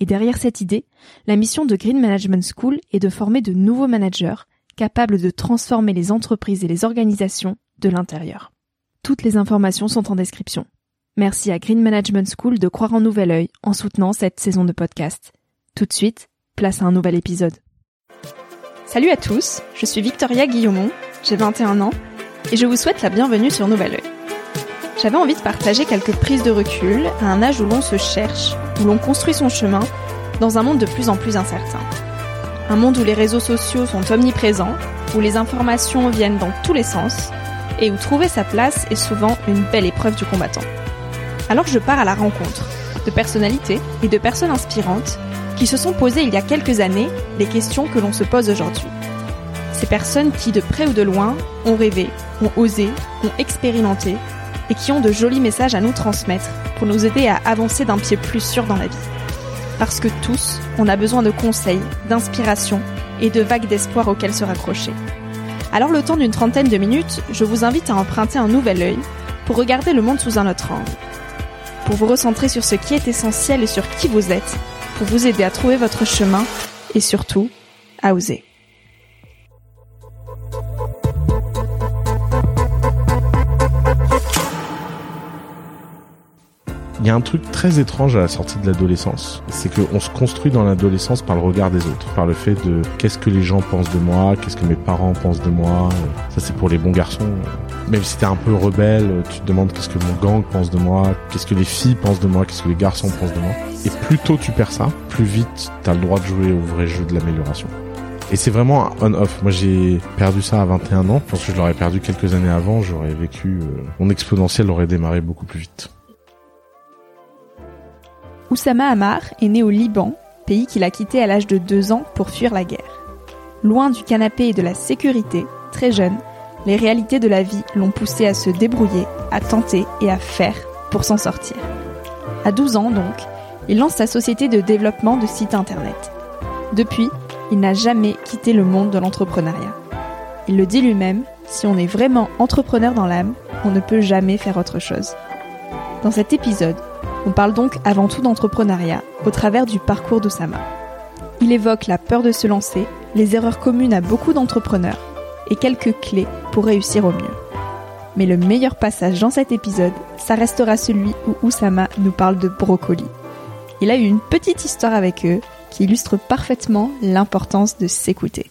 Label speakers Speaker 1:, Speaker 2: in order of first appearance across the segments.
Speaker 1: et derrière cette idée, la mission de Green Management School est de former de nouveaux managers capables de transformer les entreprises et les organisations de l'intérieur. Toutes les informations sont en description. Merci à Green Management School de croire en nouvel œil en soutenant cette saison de podcast. Tout de suite, place à un nouvel épisode. Salut à tous, je suis Victoria Guillaumont, j'ai 21 ans et je vous souhaite la bienvenue sur Nouvel Oeil. J'avais envie de partager quelques prises de recul à un âge où l'on se cherche, où l'on construit son chemin, dans un monde de plus en plus incertain. Un monde où les réseaux sociaux sont omniprésents, où les informations viennent dans tous les sens, et où trouver sa place est souvent une belle épreuve du combattant. Alors je pars à la rencontre de personnalités et de personnes inspirantes qui se sont posées il y a quelques années les questions que l'on se pose aujourd'hui. Ces personnes qui, de près ou de loin, ont rêvé, ont osé, ont expérimenté, et qui ont de jolis messages à nous transmettre pour nous aider à avancer d'un pied plus sûr dans la vie. Parce que tous, on a besoin de conseils, d'inspiration et de vagues d'espoir auxquelles se raccrocher. Alors le temps d'une trentaine de minutes, je vous invite à emprunter un nouvel œil pour regarder le monde sous un autre angle. Pour vous recentrer sur ce qui est essentiel et sur qui vous êtes, pour vous aider à trouver votre chemin et surtout à oser.
Speaker 2: Il y a un truc très étrange à la sortie de l'adolescence, c'est qu'on se construit dans l'adolescence par le regard des autres, par le fait de qu'est-ce que les gens pensent de moi, qu'est-ce que mes parents pensent de moi. Ça c'est pour les bons garçons. Même si t'es un peu rebelle, tu te demandes qu'est-ce que mon gang pense de moi, qu'est-ce que les filles pensent de moi, qu'est-ce que les garçons pensent de moi. Et plus tôt tu perds ça, plus vite t'as le droit de jouer au vrai jeu de l'amélioration. Et c'est vraiment un on-off. Moi, j'ai perdu ça à 21 ans. Je pense que je l'aurais perdu quelques années avant. J'aurais vécu... Euh, mon exponentiel aurait démarré beaucoup plus vite.
Speaker 1: Oussama Hamar est né au Liban, pays qu'il a quitté à l'âge de 2 ans pour fuir la guerre. Loin du canapé et de la sécurité, très jeune, les réalités de la vie l'ont poussé à se débrouiller, à tenter et à faire pour s'en sortir. À 12 ans donc, il lance sa société de développement de sites internet. Depuis, il n'a jamais quitté le monde de l'entrepreneuriat. Il le dit lui-même, si on est vraiment entrepreneur dans l'âme, on ne peut jamais faire autre chose. Dans cet épisode, on parle donc avant tout d'entrepreneuriat au travers du parcours d'Osama. Il évoque la peur de se lancer, les erreurs communes à beaucoup d'entrepreneurs et quelques clés pour réussir au mieux. Mais le meilleur passage dans cet épisode, ça restera celui où Oussama nous parle de brocoli. Il a eu une petite histoire avec eux qui illustre parfaitement l'importance de s'écouter.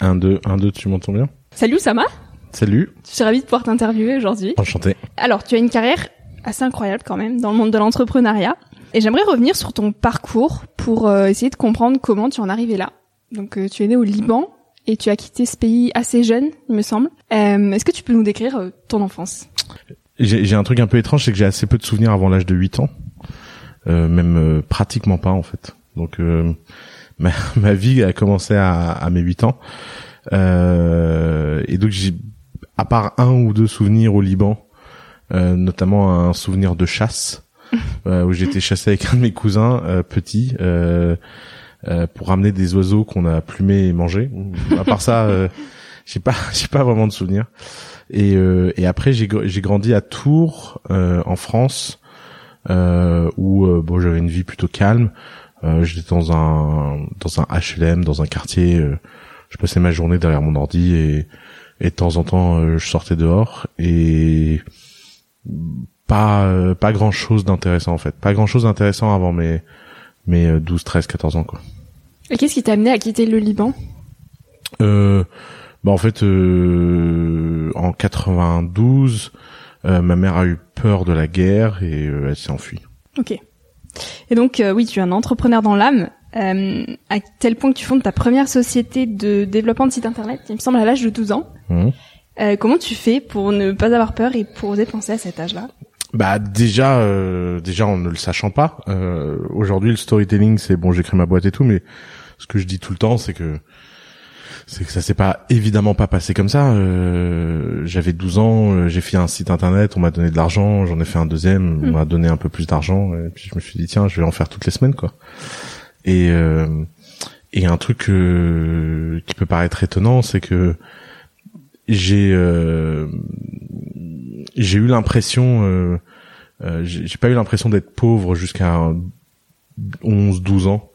Speaker 2: Un, deux, un, deux, tu m'entends bien?
Speaker 1: Salut Oussama
Speaker 2: Salut.
Speaker 1: Je suis ravie de pouvoir t'interviewer aujourd'hui.
Speaker 2: Enchanté.
Speaker 1: Alors, tu as une carrière assez incroyable quand même dans le monde de l'entrepreneuriat. Et j'aimerais revenir sur ton parcours pour euh, essayer de comprendre comment tu en es arrivé là. Donc, euh, tu es né au Liban et tu as quitté ce pays assez jeune, il me semble. Euh, Est-ce que tu peux nous décrire ton enfance?
Speaker 2: J'ai un truc un peu étrange, c'est que j'ai assez peu de souvenirs avant l'âge de 8 ans. même pratiquement pas en fait. Donc, ma, ma, vie a commencé à, à mes 8 ans. et donc j'ai à part un ou deux souvenirs au Liban, euh, notamment un souvenir de chasse euh, où j'étais chassé avec un de mes cousins euh, petits euh, euh, pour ramener des oiseaux qu'on a plumés et mangés. À part ça, euh, j'ai pas j'ai pas vraiment de souvenirs. Et, et après j'ai j'ai grandi à Tours en France où bon j'avais une vie plutôt calme. j'étais dans un dans un HLM dans un quartier. je passais ma journée derrière mon ordi et et de temps en temps euh, je sortais dehors et pas euh, pas grand chose d'intéressant en fait pas grand chose d'intéressant avant mes mes 12 13 14 ans quoi
Speaker 1: et qu'est-ce qui t'a amené à quitter le Liban?
Speaker 2: Euh, Bah en fait, euh, en 92, euh, ma mère a eu peur de la guerre et elle s'est enfuie.
Speaker 1: Ok. Et donc oui, tu es un entrepreneur dans l'âme, euh, à tel point que tu fondes ta première société de développement de site internet, il me semble à l'âge de 12 ans.
Speaker 2: Mhm.
Speaker 1: Euh, comment tu fais pour ne pas avoir peur et pour oser penser à cet âge-là?
Speaker 2: Bah déjà, euh, déjà en ne le sachant pas. Euh, Aujourd'hui, le storytelling, c'est bon, créé ma boîte et tout, mais ce que je dis tout le temps, c'est que c'est que ça s'est pas évidemment pas passé comme ça. Euh, J'avais 12 ans, euh, j'ai fait un site internet, on m'a donné de l'argent, j'en ai fait un deuxième, on
Speaker 1: Mm.
Speaker 2: m'a donné un peu plus d'argent, et puis je me suis dit tiens, je vais en faire toutes les semaines quoi. Et euh, et un truc euh, qui peut paraître étonnant, c'est que j'ai euh, j'ai eu l'impression j'ai pas eu l'impression d'être pauvre jusqu'à 11 12 ans.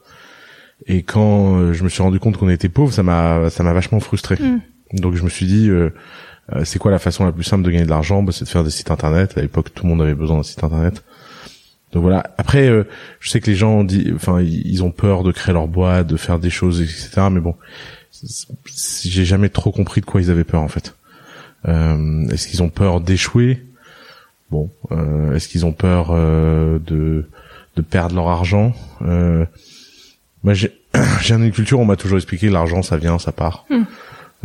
Speaker 2: Et quand je me suis rendu compte qu'on était pauvre ça m'a ça m'a vachement frustré.
Speaker 1: Mm.
Speaker 2: donc je me suis dit euh, euh, c'est quoi la façon la plus simple de gagner de l'argent? Bah, c'est de faire des sites internet. À l'époque tout le monde avait besoin d'un site internet donc voilà après euh, je sais que les gens disent enfin ils ont peur de créer leur boîte de faire des choses etc mais bon j'ai jamais trop compris de quoi ils avaient peur en fait euh, est-ce qu'ils ont peur d'échouer? Bon, euh, est-ce qu'ils ont peur euh, de de perdre leur argent? Euh, Moi, j'ai une culture, on m'a toujours expliqué l'argent, ça vient, ça part.
Speaker 1: Hmm.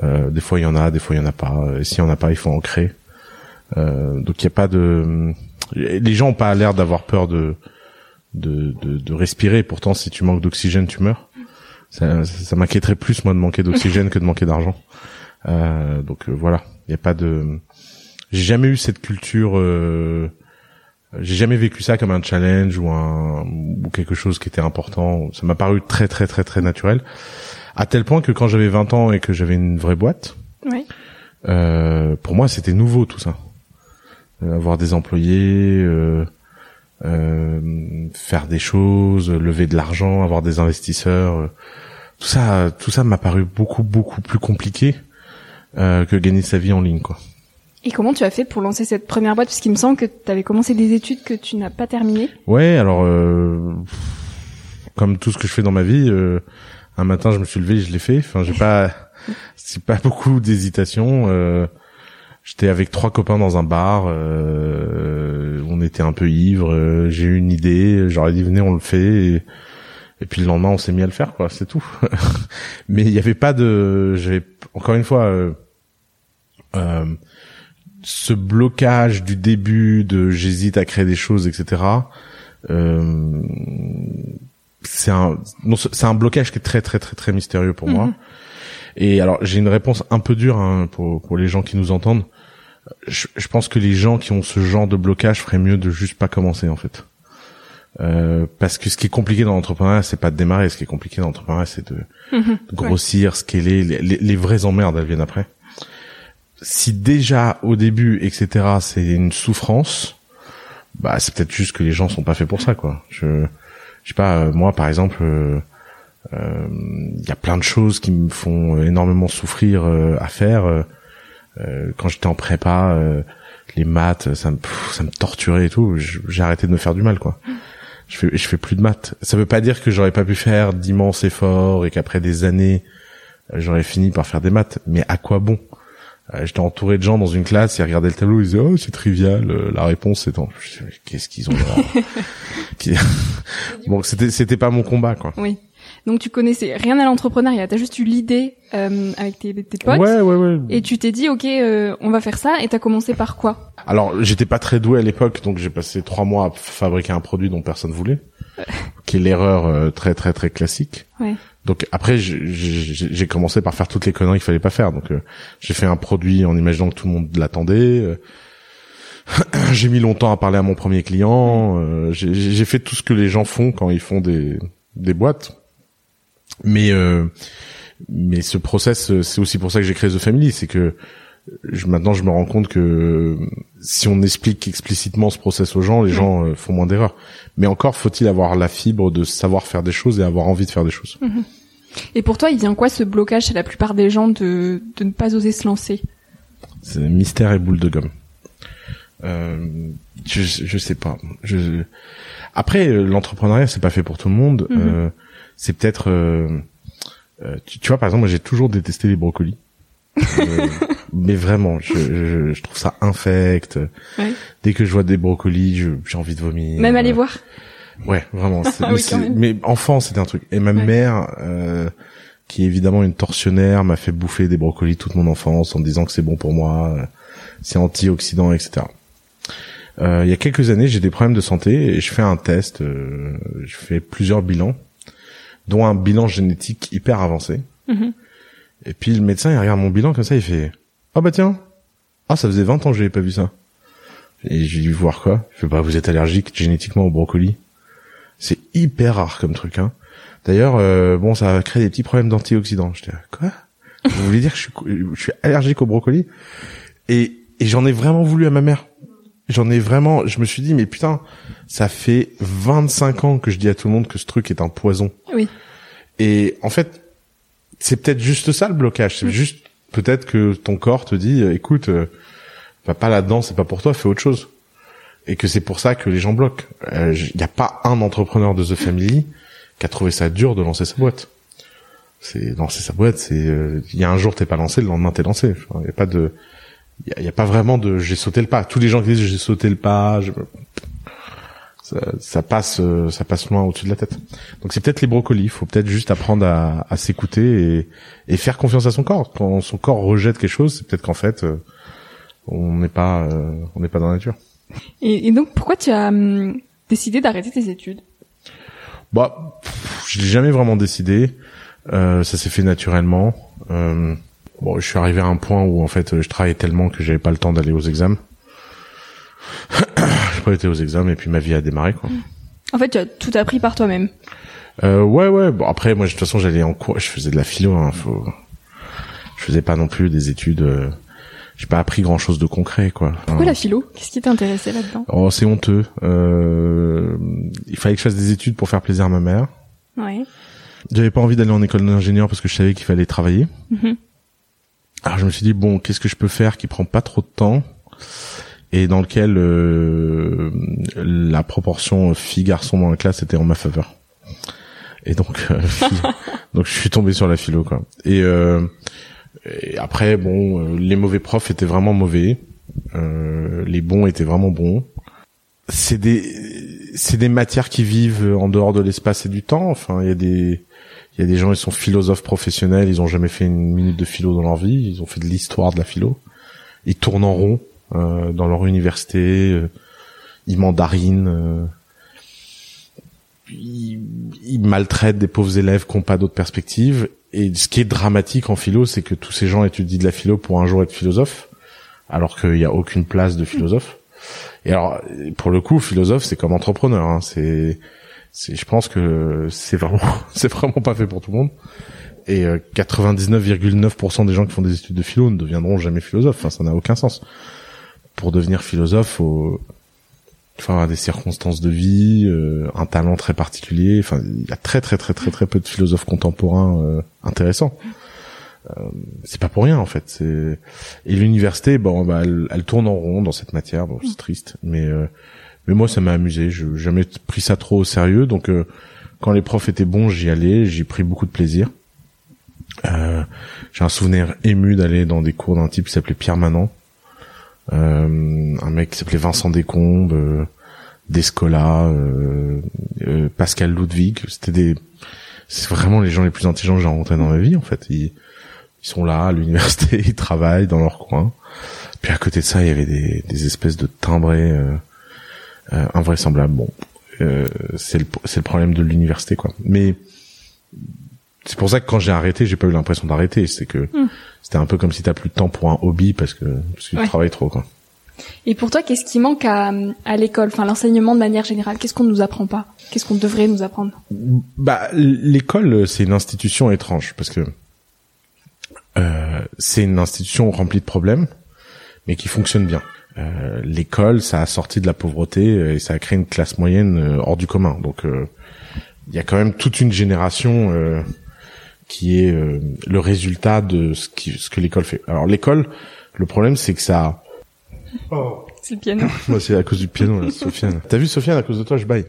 Speaker 2: Euh, des fois, il y en a, des fois, il y en a pas. Et s'il y en a pas, il faut en créer. Euh, donc, il y a pas de. Les gens ont pas l'air d'avoir peur de, de de de respirer. Pourtant, si tu manques d'oxygène, tu meurs. Ça, ça, ça m'inquiéterait plus moi de manquer d'oxygène que de manquer d'argent. Euh, donc euh, voilà, il y a pas de. J'ai jamais eu cette culture. Euh... J'ai jamais vécu ça comme un challenge ou un ou quelque chose qui était important. Ça m'a paru très très très très naturel. À tel point que quand j'avais 20 ans et que j'avais une vraie boîte,
Speaker 1: Oui.
Speaker 2: euh, pour moi c'était nouveau tout ça. Euh, avoir des employés, euh, euh, faire des choses, lever de l'argent, avoir des investisseurs, euh, tout ça, tout ça m'a paru beaucoup beaucoup plus compliqué euh, que gagner sa vie en ligne quoi.
Speaker 1: Et comment tu as fait pour lancer cette première boîte? Parce qu'il me semble que tu avais commencé des études que tu n'as pas terminées.
Speaker 2: Ouais, alors euh, comme tout ce que je fais dans ma vie, euh, un matin je me suis levé, et je l'ai fait. Enfin, j'ai pas, c'est pas beaucoup d'hésitation. Euh, J'étais avec trois copains dans un bar, euh, on était un peu ivres. euh, J'ai eu une idée, j'aurais dit venez, on le fait. Et, puis le lendemain, on s'est mis à le faire, quoi. C'est tout. Mais il y avait pas de, j'avais encore une fois. Euh, euh, ce blocage du début de j'hésite à créer des choses, etc. Euh, c'est un c'est un blocage qui est très très très très mystérieux pour moi. Et alors j'ai une réponse un peu dure hein, pour pour les gens qui nous entendent. Je, je pense que les gens qui ont ce genre de blocage feraient mieux de juste pas commencer en fait. Euh, parce que ce qui est compliqué dans l'entrepreneuriat, c'est pas de démarrer. Ce qui est compliqué dans l'entrepreneuriat, c'est de
Speaker 1: Mhm.
Speaker 2: de grossir, scaler. Les, les, les vraies emmerdes, elles viennent après. Si déjà au début, etc., c'est une souffrance, bah c'est peut-être juste que les gens sont pas faits pour ça, quoi. Je, je sais pas, euh, moi par exemple, euh, il y a plein de choses qui me font énormément souffrir euh, à faire. Euh, euh, quand j'étais en prépa, euh, les maths, ça me, pff, ça me torturait et tout. J'ai arrêté de me faire du mal, quoi. Je fais, je fais plus de maths. Ça veut pas dire que j'aurais pas pu faire d'immenses efforts et qu'après des années, euh, j'aurais fini par faire des maths. Mais à quoi bon? Euh, J'étais entouré de gens dans une classe, ils regardaient le tableau, ils disaient oh c'est trivial, euh, la réponse Mais Qu'est-ce qu'ils ont là Bon, c'était c'était pas mon combat quoi.
Speaker 1: Oui. Donc tu connaissais rien à l'entrepreneuriat, t'as juste eu l'idée euh, avec tes, tes potes.
Speaker 2: Ouais ouais ouais.
Speaker 1: Et tu t'es dit, ok, euh, on va faire ça. Et t'as commencé par quoi?
Speaker 2: Alors, j'étais pas très doué à l'époque, donc j'ai passé trois mois à fabriquer un produit dont personne voulait, qui est l'erreur euh, très très très classique.
Speaker 1: Ouais.
Speaker 2: Donc après, j'ai- j'ai j'ai commencé par faire toutes les conneries qu'il fallait pas faire. Donc euh, j'ai fait un produit en imaginant que tout le monde l'attendait. euh, j'ai mis longtemps à parler à mon premier client. euh, j'ai j'ai fait tout ce que les gens font quand ils font des des boîtes. Mais euh, mais ce process, euh, c'est aussi pour ça que j'ai créé The Family, c'est que je, maintenant je me rends compte que euh, si on explique explicitement ce process aux gens, les gens euh, font moins d'erreurs. Mais encore faut-il avoir la fibre de savoir faire des choses et avoir envie de faire des choses.
Speaker 1: Et pour toi, il vient quoi ce blocage chez la plupart des gens de, de ne pas oser se lancer?
Speaker 2: C'est mystère et boule de gomme. Euh, je, je sais pas. Je... Après, euh, l'entrepreneuriat, c'est pas fait pour tout le monde.
Speaker 1: Mhm.
Speaker 2: Euh, c'est peut-être... euh, euh, tu, tu vois, par exemple, moi, j'ai toujours détesté les brocolis. Euh, mais vraiment, je, je, je trouve ça infect.
Speaker 1: Ouais.
Speaker 2: Dès que je vois des brocolis, j'ai envie de vomir.
Speaker 1: Même aller voir.
Speaker 2: Ouais, vraiment.
Speaker 1: Ah
Speaker 2: mais
Speaker 1: oui,
Speaker 2: enfant, c'était un truc. Et ma
Speaker 1: Ouais.
Speaker 2: mère, euh, qui est évidemment une tortionnaire, m'a fait bouffer des brocolis toute mon enfance en me disant que c'est bon pour moi, c'est antioxydant, etc. Euh, il y a quelques années, j'ai des problèmes de santé et je fais un test. euh, je fais plusieurs bilans, dont un bilan génétique hyper avancé.
Speaker 1: Mhm.
Speaker 2: Et puis le médecin, il regarde mon bilan comme ça, il fait « Ah bah tiens, ah ça faisait 20 ans que j'avais pas vu ça. » Et j'ai dû voir quoi? Il fait « Bah vous êtes allergique génétiquement au brocoli. » C'est hyper rare comme truc. Hein. D'ailleurs, euh, bon, ça a créé des petits problèmes d'antioxydants. J'étais quoi? Vous voulez dire que je suis, je suis allergique au brocoli? Et, et j'en ai vraiment voulu à ma mère. J'en ai vraiment... Je me suis dit, mais putain, ça fait 25 ans que je dis à tout le monde que ce truc est un poison.
Speaker 1: Oui.
Speaker 2: Et en fait, c'est peut-être juste ça le blocage. C'est juste peut-être que ton corps te dit, euh, écoute, euh, va pas là-dedans, c'est pas pour toi, fais autre chose. Et que c'est pour ça que les gens bloquent. Il n'y a pas un entrepreneur de The Family qui a trouvé ça dur de lancer sa boîte. C'est lancer sa boîte, c'est euh, il y a un jour t'es pas lancé, le lendemain t'es lancé. Il y a pas de, il y a, a pas vraiment de j'ai sauté le pas. Tous les gens qui disent j'ai sauté le pas, je- ça, ça passe, euh, ça passe loin au-dessus de la tête. Donc c'est peut-être les brocolis. Il faut peut-être juste apprendre à, à s'écouter et, et faire confiance à son corps. Quand son corps rejette quelque chose, c'est peut-être qu'en fait, euh, on n'est pas, euh, on n'est pas dans la nature.
Speaker 1: Et, et donc, pourquoi tu as hum, décidé d'arrêter tes études?
Speaker 2: Bah, pff, je l'ai jamais vraiment décidé. Euh, ça s'est fait naturellement. Euh, bon, je suis arrivé à un point où en fait, je travaillais tellement que j'avais pas le temps d'aller aux examens. j'ai pas été aux examens et puis ma vie a démarré quoi.
Speaker 1: En fait, tu as tout appris par toi-même.
Speaker 2: Euh, ouais, ouais. Bon, après, moi, de toute façon, j'allais en cours. Je faisais de la philo. Hein, faut... Je faisais pas non plus des études. euh, J'ai pas appris grand chose de concret, quoi.
Speaker 1: Pourquoi
Speaker 2: Hein.
Speaker 1: la philo? Qu'est-ce qui t'intéressait là-dedans?
Speaker 2: Oh, c'est honteux. Euh... Il fallait que je fasse des études pour faire plaisir à ma mère.
Speaker 1: Ouais.
Speaker 2: J'avais pas envie d'aller en école d'ingénieur parce que je savais qu'il fallait travailler.
Speaker 1: Mhm.
Speaker 2: Alors je me suis dit bon, qu'est-ce que je peux faire qui prend pas trop de temps et dans lequel euh, la proportion fille-garçon dans la classe était en ma faveur. Et donc, euh, donc je suis tombé sur la philo quoi. Et, euh, et après bon, euh, les mauvais profs étaient vraiment mauvais, les bons étaient vraiment bons. C'est des c'est des matières qui vivent en dehors de l'espace et du temps. Enfin, il y a des il y a des gens, ils sont philosophes professionnels, ils ont jamais fait une minute de philo dans leur vie, ils ont fait de l'histoire de la philo. Ils tournent en rond euh, dans leur université, euh, ils mandarinent, euh, ils, ils maltraitent des pauvres élèves qui n'ont pas d'autres perspectives. Et ce qui est dramatique en philo, c'est que tous ces gens étudient de la philo pour un jour être philosophe, alors qu'il n'y a aucune place de philosophe. Et alors, pour le coup, philosophe, c'est comme entrepreneur. Hein, c'est c'est je pense que c'est vraiment c'est vraiment pas fait pour tout le monde. Et euh, 99,9% des gens qui font des études de philo ne deviendront jamais philosophes. Enfin ça n'a aucun sens. Pour devenir philosophe faut faut avoir des circonstances de vie euh, un talent très particulier. Enfin il y a très très très très très peu de philosophes contemporains euh, intéressants. Euh, c'est pas pour rien en fait. Et l'université bon bah elle, elle tourne en rond dans cette matière. Bon c'est triste mais euh, mais moi, ça m'a amusé. Je n'ai jamais pris ça trop au sérieux. Donc, euh, quand les profs étaient bons, j'y allais. J'ai pris beaucoup de plaisir. Euh, J'ai un souvenir ému d'aller dans des cours d'un type qui s'appelait Pierre Manant. Euh, un mec qui s'appelait Vincent Descombes, euh, Descola, Pascal Ludwig. C'était des... C'est vraiment les gens les plus intelligents que j'ai rencontrés dans ma vie, en fait. Ils, ils sont là, à l'université, ils travaillent dans leur coin. Puis à côté de ça, il y avait des, des espèces de timbrés... invraisemblable. Bon, euh, c'est le c'est le problème de l'université quoi. Mais c'est pour ça que quand j'ai arrêté, j'ai pas eu l'impression d'arrêter. C'est que c'était un peu comme si t'as plus de temps pour un hobby parce que parce que
Speaker 1: Ouais.
Speaker 2: tu travailles trop quoi.
Speaker 1: Et pour toi, qu'est-ce qui manque à, à l'école Enfin, l'enseignement de manière générale? Qu'est-ce qu'on nous apprend pas? Qu'est-ce qu'on devrait nous apprendre?
Speaker 2: Bah l'école c'est une institution étrange parce que euh, c'est une institution remplie de problèmes mais qui fonctionne bien. Euh, l'école, ça a sorti de la pauvreté euh, et ça a créé une classe moyenne euh, hors du commun. Donc, euh, il y a quand même toute une génération euh, qui est euh, le résultat de ce, qui, ce que l'école fait. Alors, l'école, le problème, c'est que ça...
Speaker 1: C'est le piano.
Speaker 2: Moi, c'est à cause du piano, là, Sofiane. T'as vu, Sofiane, à cause de toi, je baille.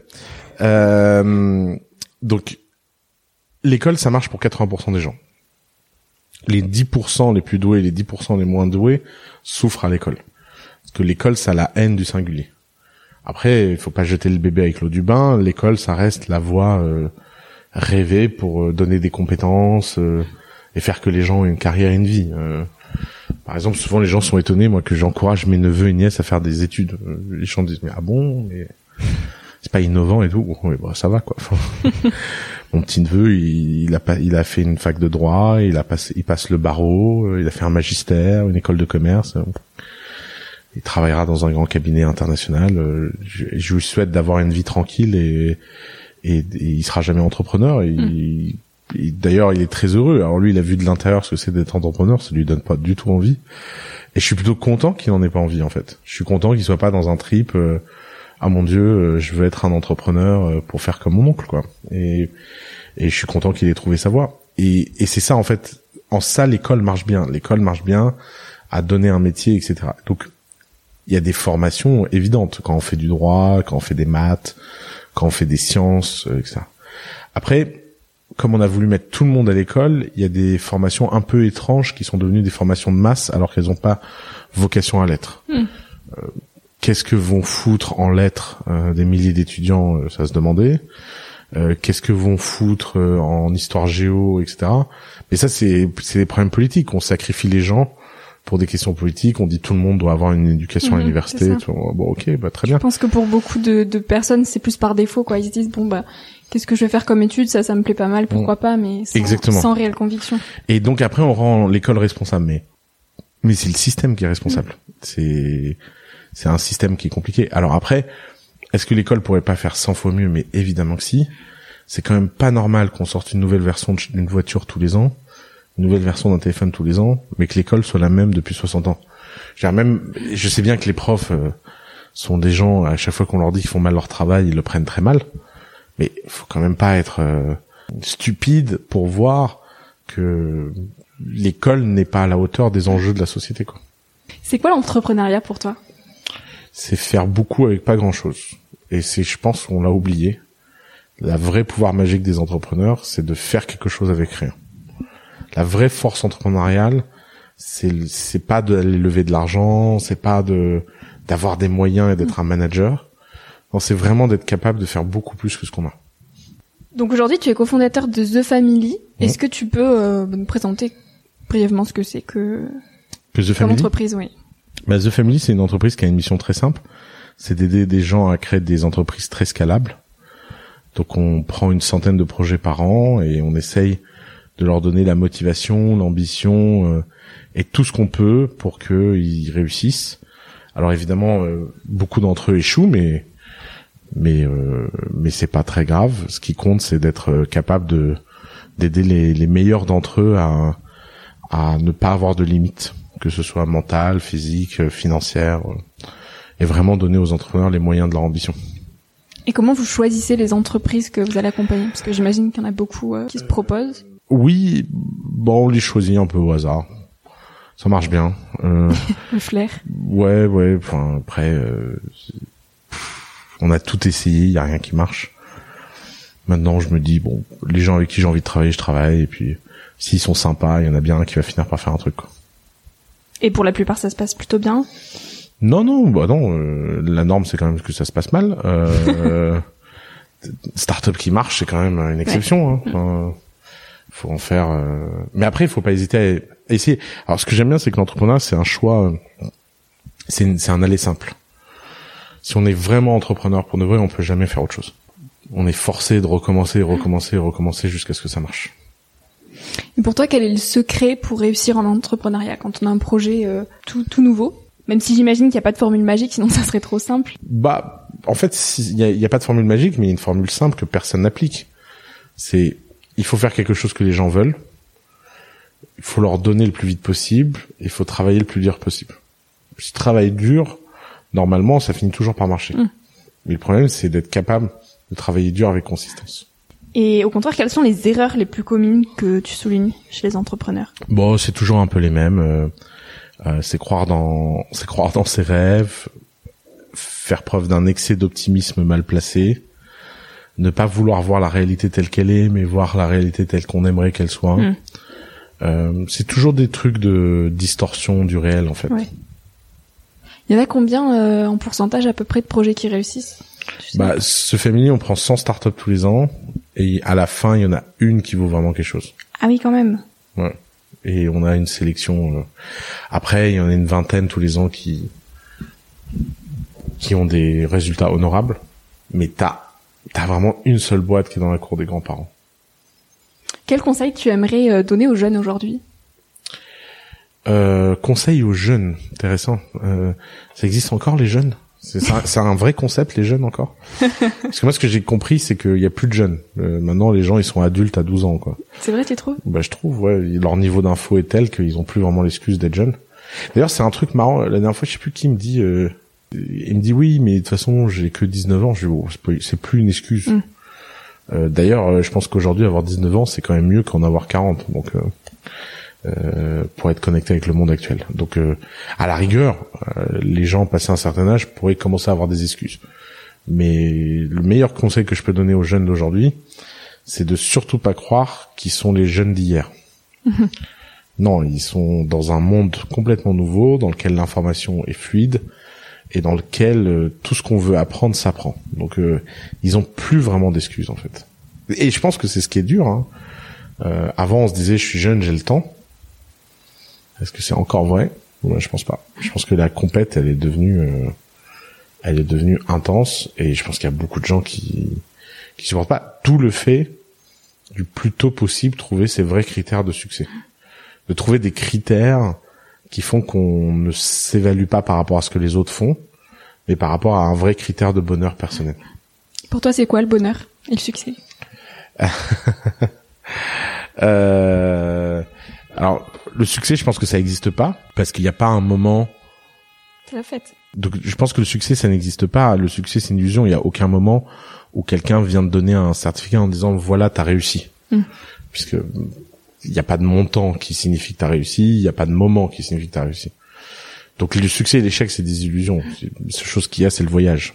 Speaker 2: Euh, donc, l'école, ça marche pour 80% des gens. les 10% les plus doués et les 10% les moins doués souffrent à l'école. Que l'école, ça a la haine du singulier. Après, il faut pas jeter le bébé avec l'eau du bain. L'école, ça reste la voie euh, rêvée pour euh, donner des compétences euh, et faire que les gens aient une carrière et une vie. par exemple, souvent les gens sont étonnés, moi, que j'encourage mes neveux et nièces à faire des études. Les gens disent, mais ah bon mais c'est pas innovant et tout. Oui, bah, ça va quoi. mon petit neveu, il, a il a fait une fac de droit, il a passé, il passe le barreau, il a fait un magistère, une école de commerce il travaillera dans un grand cabinet international. Euh, je, je lui souhaite d'avoir une vie tranquille et, et, il sera jamais entrepreneur. Mm. D'ailleurs, il est très heureux. Alors lui, il a vu de l'intérieur ce que c'est d'être entrepreneur, ça lui donne pas du tout envie. Et je suis plutôt content qu'il n'en ait pas envie en fait. Je suis content qu'il soit pas dans un trip. Euh, ah mon Dieu, euh, je veux être un entrepreneur pour faire comme mon oncle quoi. Et, et je suis content qu'il ait trouvé sa voie. Et, et c'est ça en fait. En ça, l'école marche bien. L'école marche bien à donner un métier, etc. Donc il y a des formations évidentes quand on fait du droit, quand on fait des maths, quand on fait des sciences, euh, etc. Après, comme on a voulu mettre tout le monde à l'école, il y a des formations un peu étranges qui sont devenues des formations de masse alors qu'elles n'ont pas vocation à l'être. Hmm. Euh, qu'est-ce que vont foutre en lettres euh, des milliers d'étudiants Ça se demandait. Qu'est-ce que vont foutre en histoire géo, etc. Mais ça, c'est c'est des problèmes politiques. On sacrifie les gens pour des questions politiques, on dit tout le monde doit avoir une éducation à mhm, l'université. Bon, ok, bah très bien.
Speaker 1: Je pense que pour beaucoup de, de personnes, c'est plus par défaut, quoi. Ils se disent bon bah qu'est-ce que je vais faire comme étude? Ça, ça me plaît pas mal, pourquoi pas, mais sans, Exactement. sans réelle conviction.
Speaker 2: Et donc après, on rend l'école responsable, mais mais c'est le système qui est responsable. Mm. C'est c'est un système qui est compliqué. Alors après, est-ce que l'école pourrait pas faire 100 fois mieux? Mais évidemment que si. C'est quand même pas normal qu'on sorte une nouvelle version d'une voiture tous les ans une nouvelle version d'un téléphone tous les ans, mais que l'école soit la même depuis 60 ans. Je, même, je sais bien que les profs euh, sont des gens, à chaque fois qu'on leur dit qu'ils font mal leur travail, ils le prennent très mal. Mais il faut quand même pas être euh, stupide pour voir que l'école n'est pas à la hauteur des enjeux de la société. quoi.
Speaker 1: C'est quoi l'entrepreneuriat pour toi?
Speaker 2: C'est faire beaucoup avec pas grand-chose. Et c'est, je pense, qu'on l'a oublié. La vraie pouvoir magique des entrepreneurs, c'est de faire quelque chose avec rien la vraie force entrepreneuriale, c'est c'est pas d'aller lever de l'argent, c'est pas de d'avoir des moyens et d'être un manager. Non, c'est vraiment d'être capable de faire beaucoup plus que ce qu'on a.
Speaker 1: Donc aujourd'hui, tu es cofondateur de The Family. Est-ce que tu peux euh, nous présenter brièvement ce que c'est que,
Speaker 2: que The Family
Speaker 1: entreprise, oui.
Speaker 2: Bah, The Family, c'est une entreprise qui a une mission très simple, c'est d'aider des gens à créer des entreprises très scalables. Donc on prend une centaine de projets par an et on essaye de leur donner la motivation, l'ambition euh, et tout ce qu'on peut pour qu'ils réussissent. Alors évidemment, euh, beaucoup d'entre eux échouent, mais mais euh, mais c'est pas très grave. Ce qui compte, c'est d'être capable de d'aider les, les meilleurs d'entre eux à à ne pas avoir de limites, que ce soit mentale, physique, financière, et vraiment donner aux entrepreneurs les moyens de leur ambition.
Speaker 1: Et comment vous choisissez les entreprises que vous allez accompagner? Parce que j'imagine qu'il y en a beaucoup qui se proposent.
Speaker 2: Oui, bon, on les choisit un peu au hasard. Ça marche bien.
Speaker 1: Euh, le flair.
Speaker 2: Ouais, ouais. Enfin, après, euh, on a tout essayé, il y a rien qui marche. Maintenant, je me dis bon, les gens avec qui j'ai envie de travailler, je travaille. Et puis, s'ils sont sympas, il y en a bien un qui va finir par faire un truc. Quoi.
Speaker 1: Et pour la plupart, ça se passe plutôt bien?
Speaker 2: Non, non, bah non. Euh, la norme, c'est quand même que ça se passe mal. Euh, startup qui marche, c'est quand même une exception. Hein faut en faire. Euh, mais après, il faut pas hésiter à essayer. Alors, ce que j'aime bien, c'est que l'entrepreneuriat, c'est un choix, c'est un aller simple. Si on est vraiment entrepreneur pour de vrai, on peut jamais faire autre chose. On est forcé de recommencer, recommencer, recommencer jusqu'à ce que ça marche.
Speaker 1: Et pour toi, quel est le secret pour réussir en entrepreneuriat quand on a un projet euh, tout, tout nouveau? Même si j'imagine qu'il n'y a pas de formule magique, sinon ça serait trop simple.
Speaker 2: Bah, en fait, il n'y a, a, pas de formule magique, mais il y a une formule simple que personne n'applique. C'est il faut faire quelque chose que les gens veulent. Il faut leur donner le plus vite possible. Il faut travailler le plus dur possible. Si tu travailles dur, normalement, ça finit toujours par marcher. Mm. Mais le problème, c'est d'être capable de travailler dur avec consistance.
Speaker 1: Et au contraire, quelles sont les erreurs les plus communes que tu soulignes chez les entrepreneurs?
Speaker 2: Bon, c'est toujours un peu les mêmes. Euh, euh, c'est croire dans, c'est croire dans ses rêves, faire preuve d'un excès d'optimisme mal placé, ne pas vouloir voir la réalité telle qu'elle est, mais voir la réalité telle qu'on aimerait qu'elle soit. Hmm. Euh, c'est toujours des trucs de distorsion du réel en fait.
Speaker 1: Ouais. Il y en a combien euh, en pourcentage à peu près de projets qui réussissent?
Speaker 2: Bah, ce Family, on prend 100 startups tous les ans et à la fin, il y en a une qui vaut vraiment quelque chose.
Speaker 1: Ah oui, quand même.
Speaker 2: Ouais. Et on a une sélection. euh, Après, il y en a une vingtaine tous les ans qui qui ont des résultats honorables. Mais t'as t'as vraiment une seule boîte qui est dans la cour des grands-parents.
Speaker 1: Quel conseil tu aimerais euh, donner aux jeunes aujourd'hui?
Speaker 2: Euh, conseil aux jeunes, intéressant. Euh, ça existe encore les jeunes? C'est un vrai concept les jeunes encore? Parce que moi ce que j'ai compris c'est qu'il y a plus de jeunes. Euh, maintenant les gens ils sont adultes à 12 ans quoi.
Speaker 1: C'est vrai, tu trouves?
Speaker 2: Bah je trouve ouais leur niveau d'info est tel qu'ils ont plus vraiment l'excuse d'être jeunes. D'ailleurs c'est un truc marrant. La dernière fois je sais plus qui me dit euh, il me dit oui mais de toute façon j'ai que 19 ans. Je oh, c'est plus une excuse.
Speaker 1: Mm.
Speaker 2: Euh, D'ailleurs euh, je pense qu'aujourd'hui avoir 19 ans c'est quand même mieux qu'en avoir 40. Donc euh, euh, pour être connecté avec le monde actuel. Donc, euh, à la rigueur, euh, les gens passés un certain âge pourraient commencer à avoir des excuses. Mais le meilleur conseil que je peux donner aux jeunes d'aujourd'hui, c'est de surtout pas croire qu'ils sont les jeunes d'hier. non, ils sont dans un monde complètement nouveau, dans lequel l'information est fluide et dans lequel euh, tout ce qu'on veut apprendre s'apprend. Donc, euh, ils ont plus vraiment d'excuses en fait. Et je pense que c'est ce qui est dur. Hein. Euh, avant, on se disait, je suis jeune, j'ai le temps. Est-ce que c'est encore vrai? Moi, je pense pas. Je pense que la compète, elle est devenue, euh, elle est devenue intense, et je pense qu'il y a beaucoup de gens qui qui supportent pas. Tout le fait du plus tôt possible trouver ses vrais critères de succès, de trouver des critères qui font qu'on ne s'évalue pas par rapport à ce que les autres font, mais par rapport à un vrai critère de bonheur personnel.
Speaker 1: Pour toi, c'est quoi le bonheur et le succès?
Speaker 2: Euh, alors, le succès, je pense que ça n'existe pas parce qu'il n'y a pas un moment.
Speaker 1: C'est la fête.
Speaker 2: Donc, je pense que le succès, ça n'existe pas. Le succès, c'est une illusion. Il n'y a aucun moment où quelqu'un vient de donner un certificat en disant voilà, t'as réussi.
Speaker 1: Mm.
Speaker 2: Puisque il n'y a pas de montant qui signifie que t'as réussi. Il n'y a pas de moment qui signifie que t'as réussi. Donc, le succès et l'échec, c'est des illusions. Seule chose qu'il y a, c'est le voyage.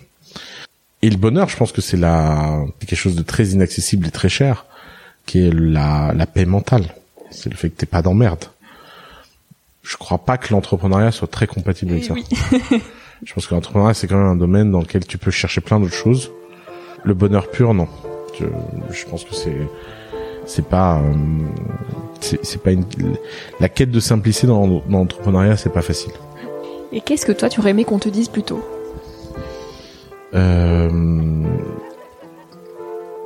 Speaker 2: Et le bonheur, je pense que c'est la quelque chose de très inaccessible et très cher, qui est la, la paix mentale. C'est le fait que t'es pas d'emmerde. Je crois pas que l'entrepreneuriat soit très compatible avec ça.
Speaker 1: oui.
Speaker 2: Je pense que l'entrepreneuriat, c'est quand même un domaine dans lequel tu peux chercher plein d'autres choses. Le bonheur pur, non. Je, je pense que c'est c'est pas euh, c'est pas une la quête de simplicité dans, dans l'entrepreneuriat, c'est pas facile.
Speaker 1: Et qu'est-ce que toi, tu aurais aimé qu'on te dise plus tôt
Speaker 2: Euh,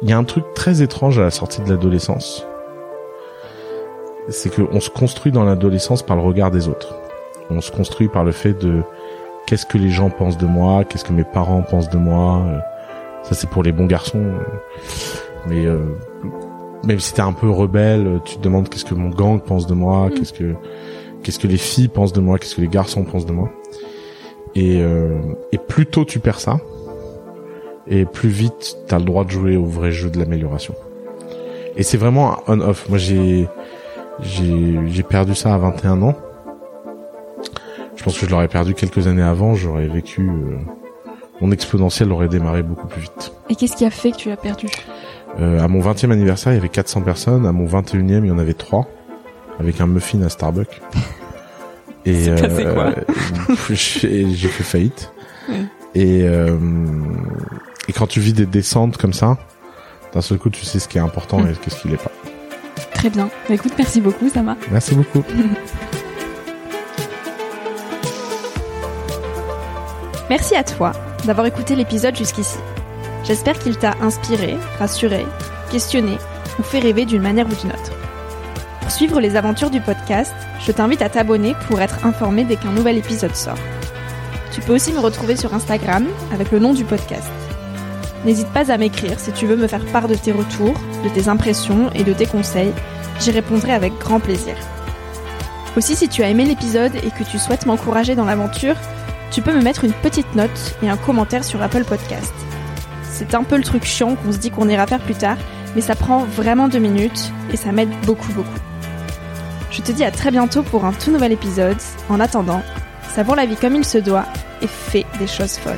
Speaker 2: Il y a un truc très étrange à la sortie de l'adolescence. C'est qu'on se construit dans l'adolescence par le regard des autres. On se construit par le fait de qu'est-ce que les gens pensent de moi, qu'est-ce que mes parents pensent de moi. euh, Ça c'est pour les bons garçons. Mais euh, même si t'es un peu rebelle, tu te demandes qu'est-ce que mon gang pense de moi,
Speaker 1: Mm.
Speaker 2: qu'est-ce que qu'est-ce que les filles pensent de moi, qu'est-ce que les garçons pensent de moi. Et, euh, et plus tôt tu perds ça, et plus vite t'as le droit de jouer au vrai jeu de l'amélioration. Et c'est vraiment un on-off. Moi j'ai j'ai j'ai perdu ça à 21 ans. Je pense que je l'aurais perdu quelques années avant, j'aurais vécu euh, mon exponentiel aurait démarré beaucoup plus vite.
Speaker 1: Et qu'est-ce qui a fait que tu l'as perdu?
Speaker 2: Euh, à mon 20e anniversaire, il y avait 400 personnes, à mon 21e, il y en avait 3 avec un muffin à Starbucks. Et euh, j'ai fait faillite.
Speaker 1: Ouais.
Speaker 2: Et euh, et quand tu vis des descentes comme ça, d'un seul coup, tu sais ce qui est important
Speaker 1: Mm.
Speaker 2: et qu'est-ce qui l'est pas.
Speaker 1: Très bien. Bah, écoute, merci beaucoup, Sama.
Speaker 2: Merci beaucoup.
Speaker 1: Merci à toi d'avoir écouté l'épisode jusqu'ici. J'espère qu'il t'a inspiré, rassuré, questionné ou fait rêver d'une manière ou d'une autre. Pour suivre les aventures du podcast, je t'invite à t'abonner pour être informé dès qu'un nouvel épisode sort. Tu peux aussi me retrouver sur Instagram avec le nom du podcast. N'hésite pas à m'écrire si tu veux me faire part de tes retours, de tes impressions et de tes conseils. J'y répondrai avec grand plaisir. Aussi, si tu as aimé l'épisode et que tu souhaites m'encourager dans l'aventure, tu peux me mettre une petite note et un commentaire sur Apple Podcast. C'est un peu le truc chiant qu'on se dit qu'on ira faire plus tard, mais ça prend vraiment deux minutes et ça m'aide beaucoup beaucoup. Je te dis à très bientôt pour un tout nouvel épisode. En attendant, savoure la vie comme il se doit et fais des choses folles.